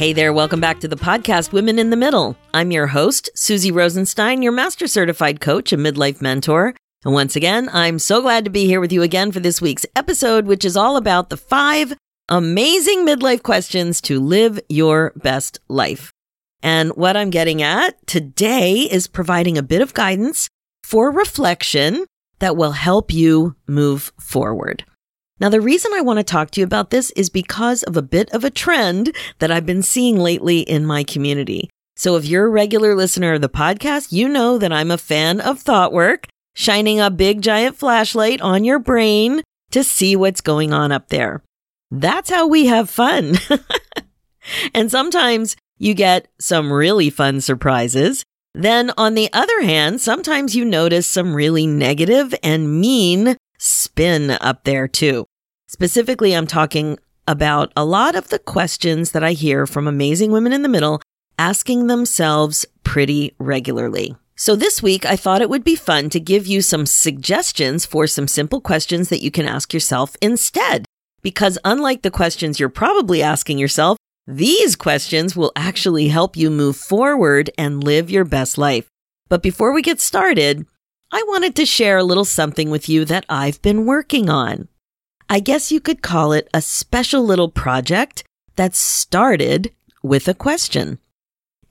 Hey there, welcome back to the podcast Women in the Middle. I'm your host, Suzy Rosenstein, your master certified coach and midlife mentor. And once again, I'm so glad to be here with you again for this week's episode, which is all about the five amazing midlife questions to live your best life. And what I'm getting at today is providing a bit of guidance for reflection that will help you move forward. Now, the reason I want to talk to you about this is because of a bit of a trend that I've been seeing lately in my community. So if you're a regular listener of the podcast, you know that I'm a fan of thought work, shining a big giant flashlight on your brain to see what's going on up there. That's how we have fun. and sometimes you get some really fun surprises. Then on the other hand, sometimes you notice some really negative and mean spin up there too. Specifically, I'm talking about a lot of the questions that I hear from amazing women in the middle asking themselves pretty regularly. So this week, I thought it would be fun to give you some suggestions for some simple questions that you can ask yourself instead. Because unlike the questions you're probably asking yourself, these questions will actually help you move forward and live your best life. But before we get started, I wanted to share a little something with you that I've been working on. I guess you could call it a special little project that started with a question.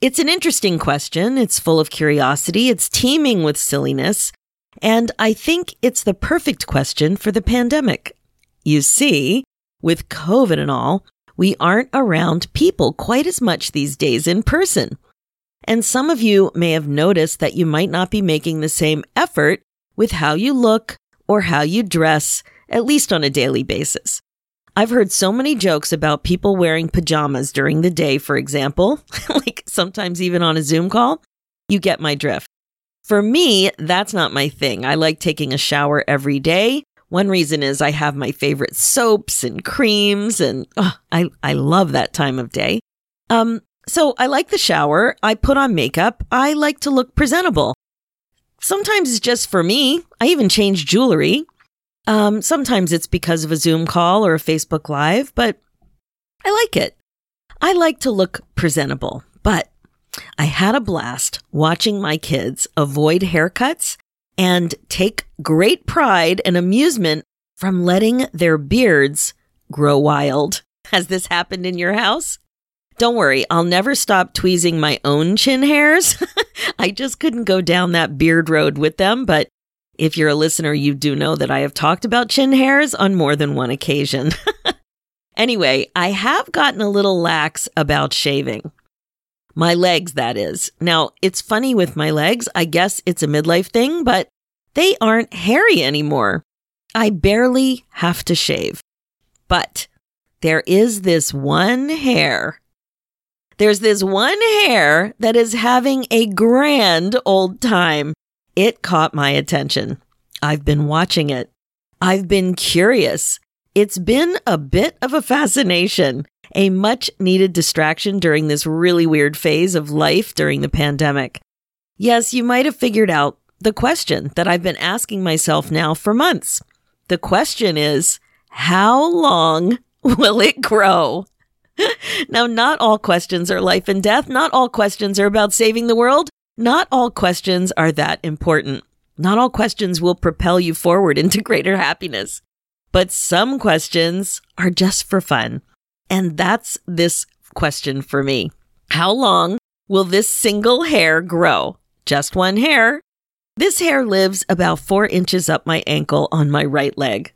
It's an interesting question. It's full of curiosity. It's teeming with silliness. And I think it's the perfect question for the pandemic. You see, with COVID and all, we aren't around people quite as much these days in person. And some of you may have noticed that you might not be making the same effort with how you look or how you dress at least on a daily basis. I've heard so many jokes about people wearing pajamas during the day, for example, like sometimes even on a Zoom call. You get my drift. For me, that's not my thing. I like taking a shower every day. One reason is I have my favorite soaps and creams, and oh, I, I love that time of day. Um, so I like the shower. I put on makeup. I like to look presentable. Sometimes it's just for me. I even change jewelry. Um, sometimes it's because of a Zoom call or a Facebook Live, but I like it. I like to look presentable, but I had a blast watching my kids avoid haircuts and take great pride and amusement from letting their beards grow wild. Has this happened in your house? Don't worry, I'll never stop tweezing my own chin hairs. I just couldn't go down that beard road with them, but if you're a listener, you do know that I have talked about chin hairs on more than one occasion. anyway, I have gotten a little lax about shaving. My legs, that is. Now, it's funny with my legs. I guess it's a midlife thing, but they aren't hairy anymore. I barely have to shave. But there is this one hair. There's this one hair that is having a grand old time. It caught my attention. I've been watching it. I've been curious. It's been a bit of a fascination, a much needed distraction during this really weird phase of life during the pandemic. Yes, you might have figured out the question that I've been asking myself now for months. The question is, how long will it grow? now, not all questions are life and death. Not all questions are about saving the world. Not all questions are that important. Not all questions will propel you forward into greater happiness, but some questions are just for fun. And that's this question for me. How long will this single hair grow? Just one hair. This hair lives about four inches up my ankle on my right leg.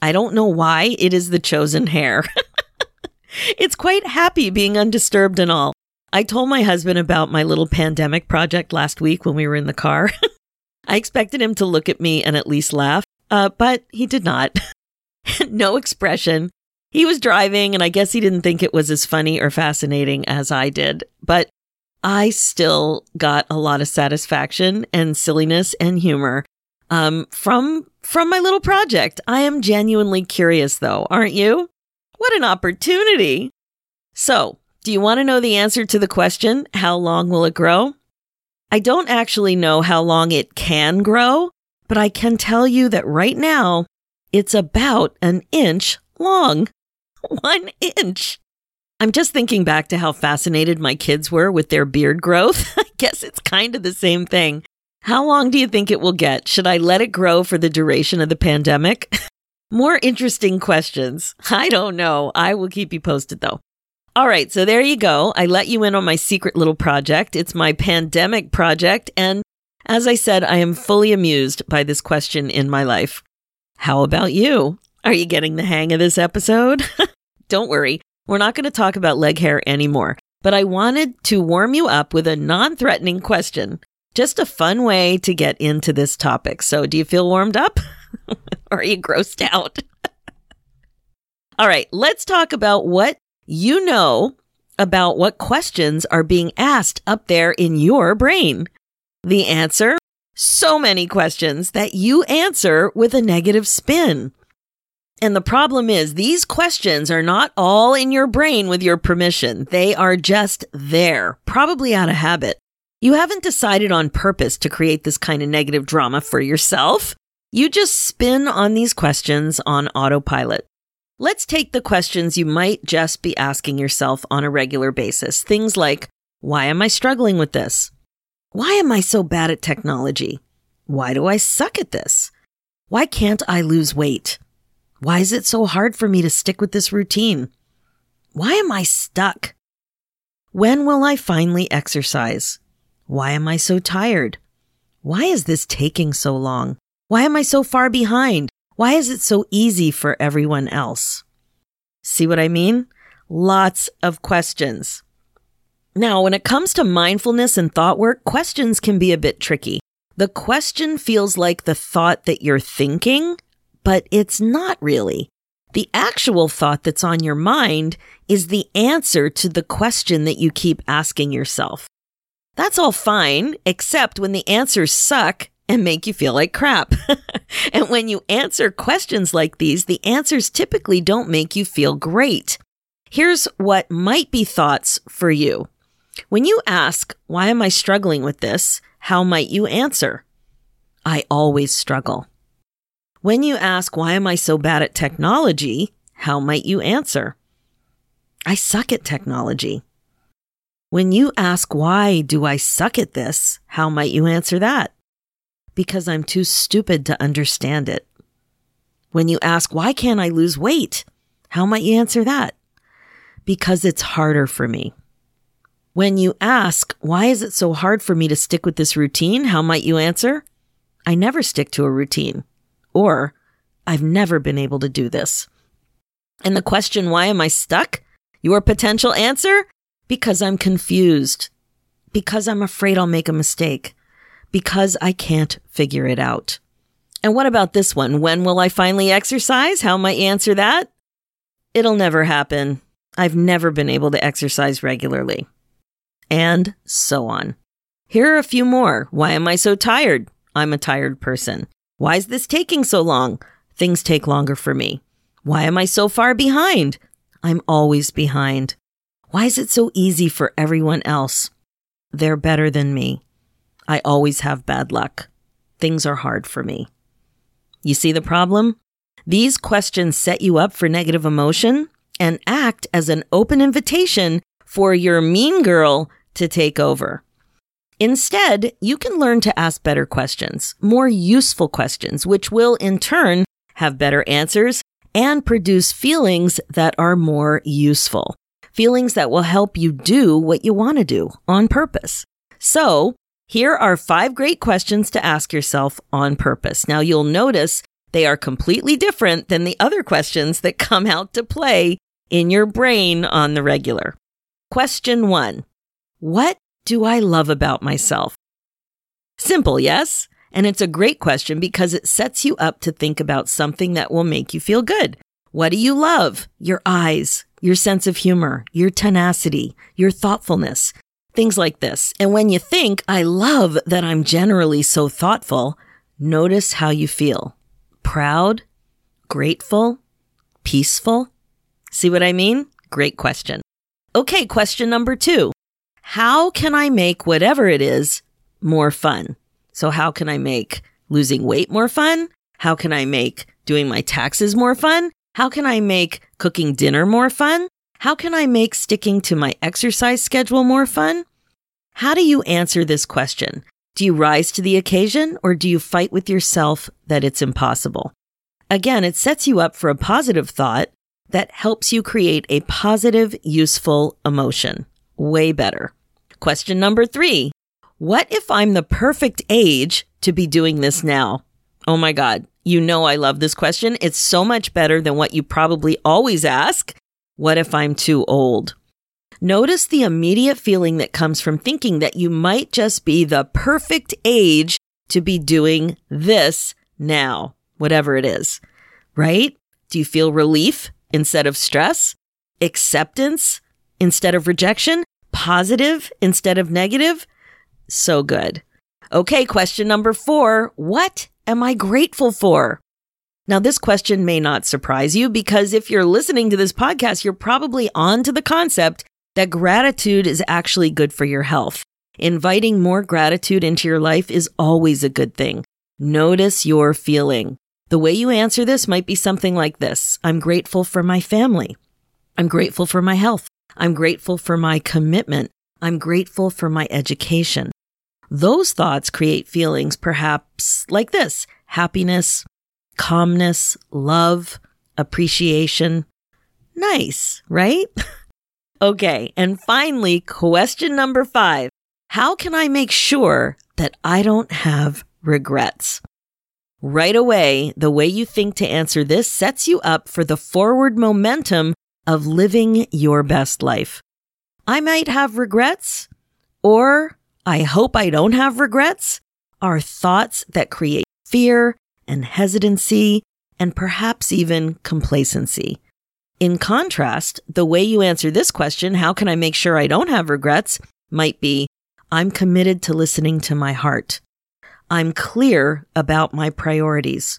I don't know why it is the chosen hair. it's quite happy being undisturbed and all. I told my husband about my little pandemic project last week when we were in the car. I expected him to look at me and at least laugh, uh, but he did not. no expression. He was driving, and I guess he didn't think it was as funny or fascinating as I did. but I still got a lot of satisfaction and silliness and humor um, from from my little project. I am genuinely curious, though, aren't you? What an opportunity! So, do you want to know the answer to the question, how long will it grow? I don't actually know how long it can grow, but I can tell you that right now it's about an inch long. One inch. I'm just thinking back to how fascinated my kids were with their beard growth. I guess it's kind of the same thing. How long do you think it will get? Should I let it grow for the duration of the pandemic? More interesting questions. I don't know. I will keep you posted though. All right, so there you go. I let you in on my secret little project. It's my pandemic project. And as I said, I am fully amused by this question in my life. How about you? Are you getting the hang of this episode? don't worry. We're not going to talk about leg hair anymore, but I wanted to warm you up with a non threatening question. Just a fun way to get into this topic. So, do you feel warmed up? or are you grossed out? All right, let's talk about what you know about what questions are being asked up there in your brain. The answer? So many questions that you answer with a negative spin. And the problem is, these questions are not all in your brain with your permission. They are just there, probably out of habit. You haven't decided on purpose to create this kind of negative drama for yourself. You just spin on these questions on autopilot. Let's take the questions you might just be asking yourself on a regular basis. Things like, why am I struggling with this? Why am I so bad at technology? Why do I suck at this? Why can't I lose weight? Why is it so hard for me to stick with this routine? Why am I stuck? When will I finally exercise? Why am I so tired? Why is this taking so long? Why am I so far behind? Why is it so easy for everyone else? See what I mean? Lots of questions. Now, when it comes to mindfulness and thought work, questions can be a bit tricky. The question feels like the thought that you're thinking, but it's not really. The actual thought that's on your mind is the answer to the question that you keep asking yourself. That's all fine, except when the answers suck and make you feel like crap. and when you answer questions like these, the answers typically don't make you feel great. Here's what might be thoughts for you. When you ask, Why am I struggling with this? How might you answer? I always struggle. When you ask, why am I so bad at technology? How might you answer? I suck at technology. When you ask, why do I suck at this? How might you answer that? Because I'm too stupid to understand it. When you ask, why can't I lose weight? How might you answer that? Because it's harder for me. When you ask, why is it so hard for me to stick with this routine? How might you answer? I never stick to a routine. Or, I've never been able to do this. And the question, why am I stuck? Your potential answer? Because I'm confused. Because I'm afraid I'll make a mistake. Because I can't figure it out. And what about this one? When will I finally exercise? How might you answer that? It'll never happen. I've never been able to exercise regularly. And so on. Here are a few more. Why am I so tired? I'm a tired person. Why is this taking so long? Things take longer for me. Why am I so far behind? I'm always behind. Why is it so easy for everyone else? They're better than me. I always have bad luck. Things are hard for me. You see the problem? These questions set you up for negative emotion and act as an open invitation for your mean girl to take over. Instead, you can learn to ask better questions, more useful questions, which will in turn have better answers and produce feelings that are more useful. Feelings that will help you do what you want to do on purpose. So, here are five great questions to ask yourself on purpose. Now, you'll notice they are completely different than the other questions that come out to play in your brain on the regular. Question one What do I love about myself? Simple, yes? And it's a great question because it sets you up to think about something that will make you feel good. What do you love? Your eyes, your sense of humor, your tenacity, your thoughtfulness. Things like this. And when you think, I love that I'm generally so thoughtful, notice how you feel. Proud, grateful, peaceful. See what I mean? Great question. Okay, question number two. How can I make whatever it is more fun? So how can I make losing weight more fun? How can I make doing my taxes more fun? How can I make cooking dinner more fun? How can I make sticking to my exercise schedule more fun? How do you answer this question? Do you rise to the occasion or do you fight with yourself that it's impossible? Again, it sets you up for a positive thought that helps you create a positive, useful emotion. Way better. Question number three. What if I'm the perfect age to be doing this now? Oh my God. You know, I love this question. It's so much better than what you probably always ask. What if I'm too old? Notice the immediate feeling that comes from thinking that you might just be the perfect age to be doing this now, whatever it is, right? Do you feel relief instead of stress? Acceptance instead of rejection? Positive instead of negative? So good. Okay, question number four. What am I grateful for? Now, this question may not surprise you because if you're listening to this podcast, you're probably on to the concept that gratitude is actually good for your health. Inviting more gratitude into your life is always a good thing. Notice your feeling. The way you answer this might be something like this I'm grateful for my family. I'm grateful for my health. I'm grateful for my commitment. I'm grateful for my education. Those thoughts create feelings perhaps like this happiness, calmness, love, appreciation. Nice, right? okay. And finally, question number five. How can I make sure that I don't have regrets? Right away, the way you think to answer this sets you up for the forward momentum of living your best life. I might have regrets, or I hope I don't have regrets, are thoughts that create fear and hesitancy and perhaps even complacency. In contrast, the way you answer this question, how can I make sure I don't have regrets, might be I'm committed to listening to my heart. I'm clear about my priorities.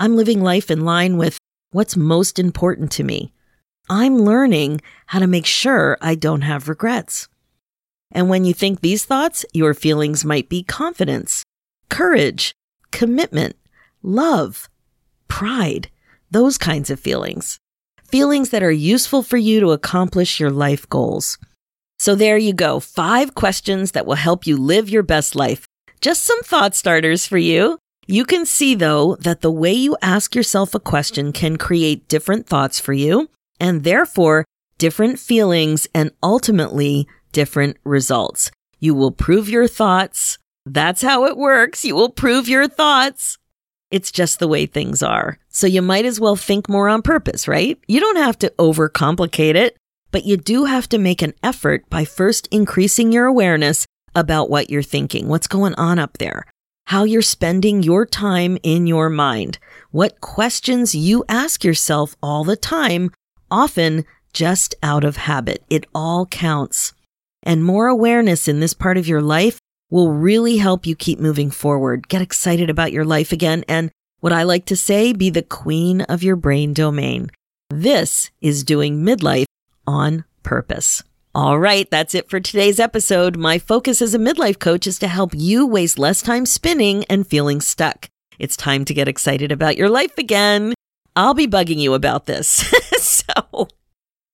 I'm living life in line with what's most important to me. I'm learning how to make sure I don't have regrets. And when you think these thoughts, your feelings might be confidence, courage, commitment, love, pride, those kinds of feelings. Feelings that are useful for you to accomplish your life goals. So there you go. Five questions that will help you live your best life. Just some thought starters for you. You can see though that the way you ask yourself a question can create different thoughts for you and therefore different feelings and ultimately different results. You will prove your thoughts. That's how it works. You will prove your thoughts. It's just the way things are. So you might as well think more on purpose, right? You don't have to overcomplicate it, but you do have to make an effort by first increasing your awareness about what you're thinking, what's going on up there, how you're spending your time in your mind, what questions you ask yourself all the time, often just out of habit. It all counts. And more awareness in this part of your life will really help you keep moving forward. Get excited about your life again. And what I like to say, be the queen of your brain domain. This is doing midlife on purpose. All right, that's it for today's episode. My focus as a midlife coach is to help you waste less time spinning and feeling stuck. It's time to get excited about your life again. I'll be bugging you about this. so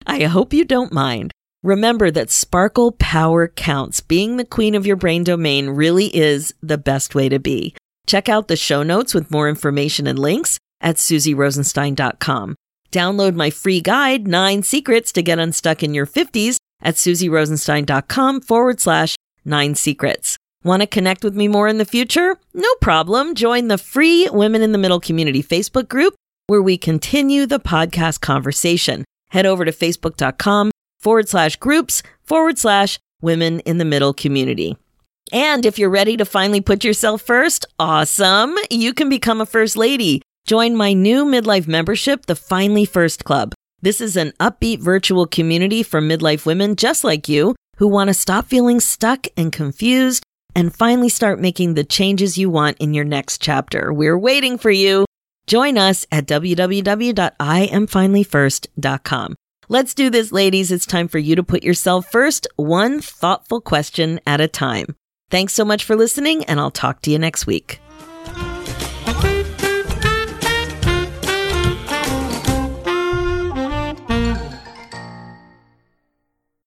I hope you don't mind. Remember that sparkle power counts. Being the queen of your brain domain really is the best way to be. Check out the show notes with more information and links at suzyrosenstein.com. Download my free guide, Nine Secrets to Get Unstuck in Your 50s at suzyrosenstein.com forward slash nine secrets. Want to connect with me more in the future? No problem. Join the free Women in the Middle Community Facebook group where we continue the podcast conversation. Head over to facebook.com forward slash groups forward slash women in the middle community. And if you're ready to finally put yourself first, awesome. You can become a first lady. Join my new midlife membership, the Finally First Club. This is an upbeat virtual community for midlife women just like you who want to stop feeling stuck and confused and finally start making the changes you want in your next chapter. We're waiting for you. Join us at www.iamfinallyfirst.com. Let's do this, ladies. It's time for you to put yourself first, one thoughtful question at a time. Thanks so much for listening, and I'll talk to you next week.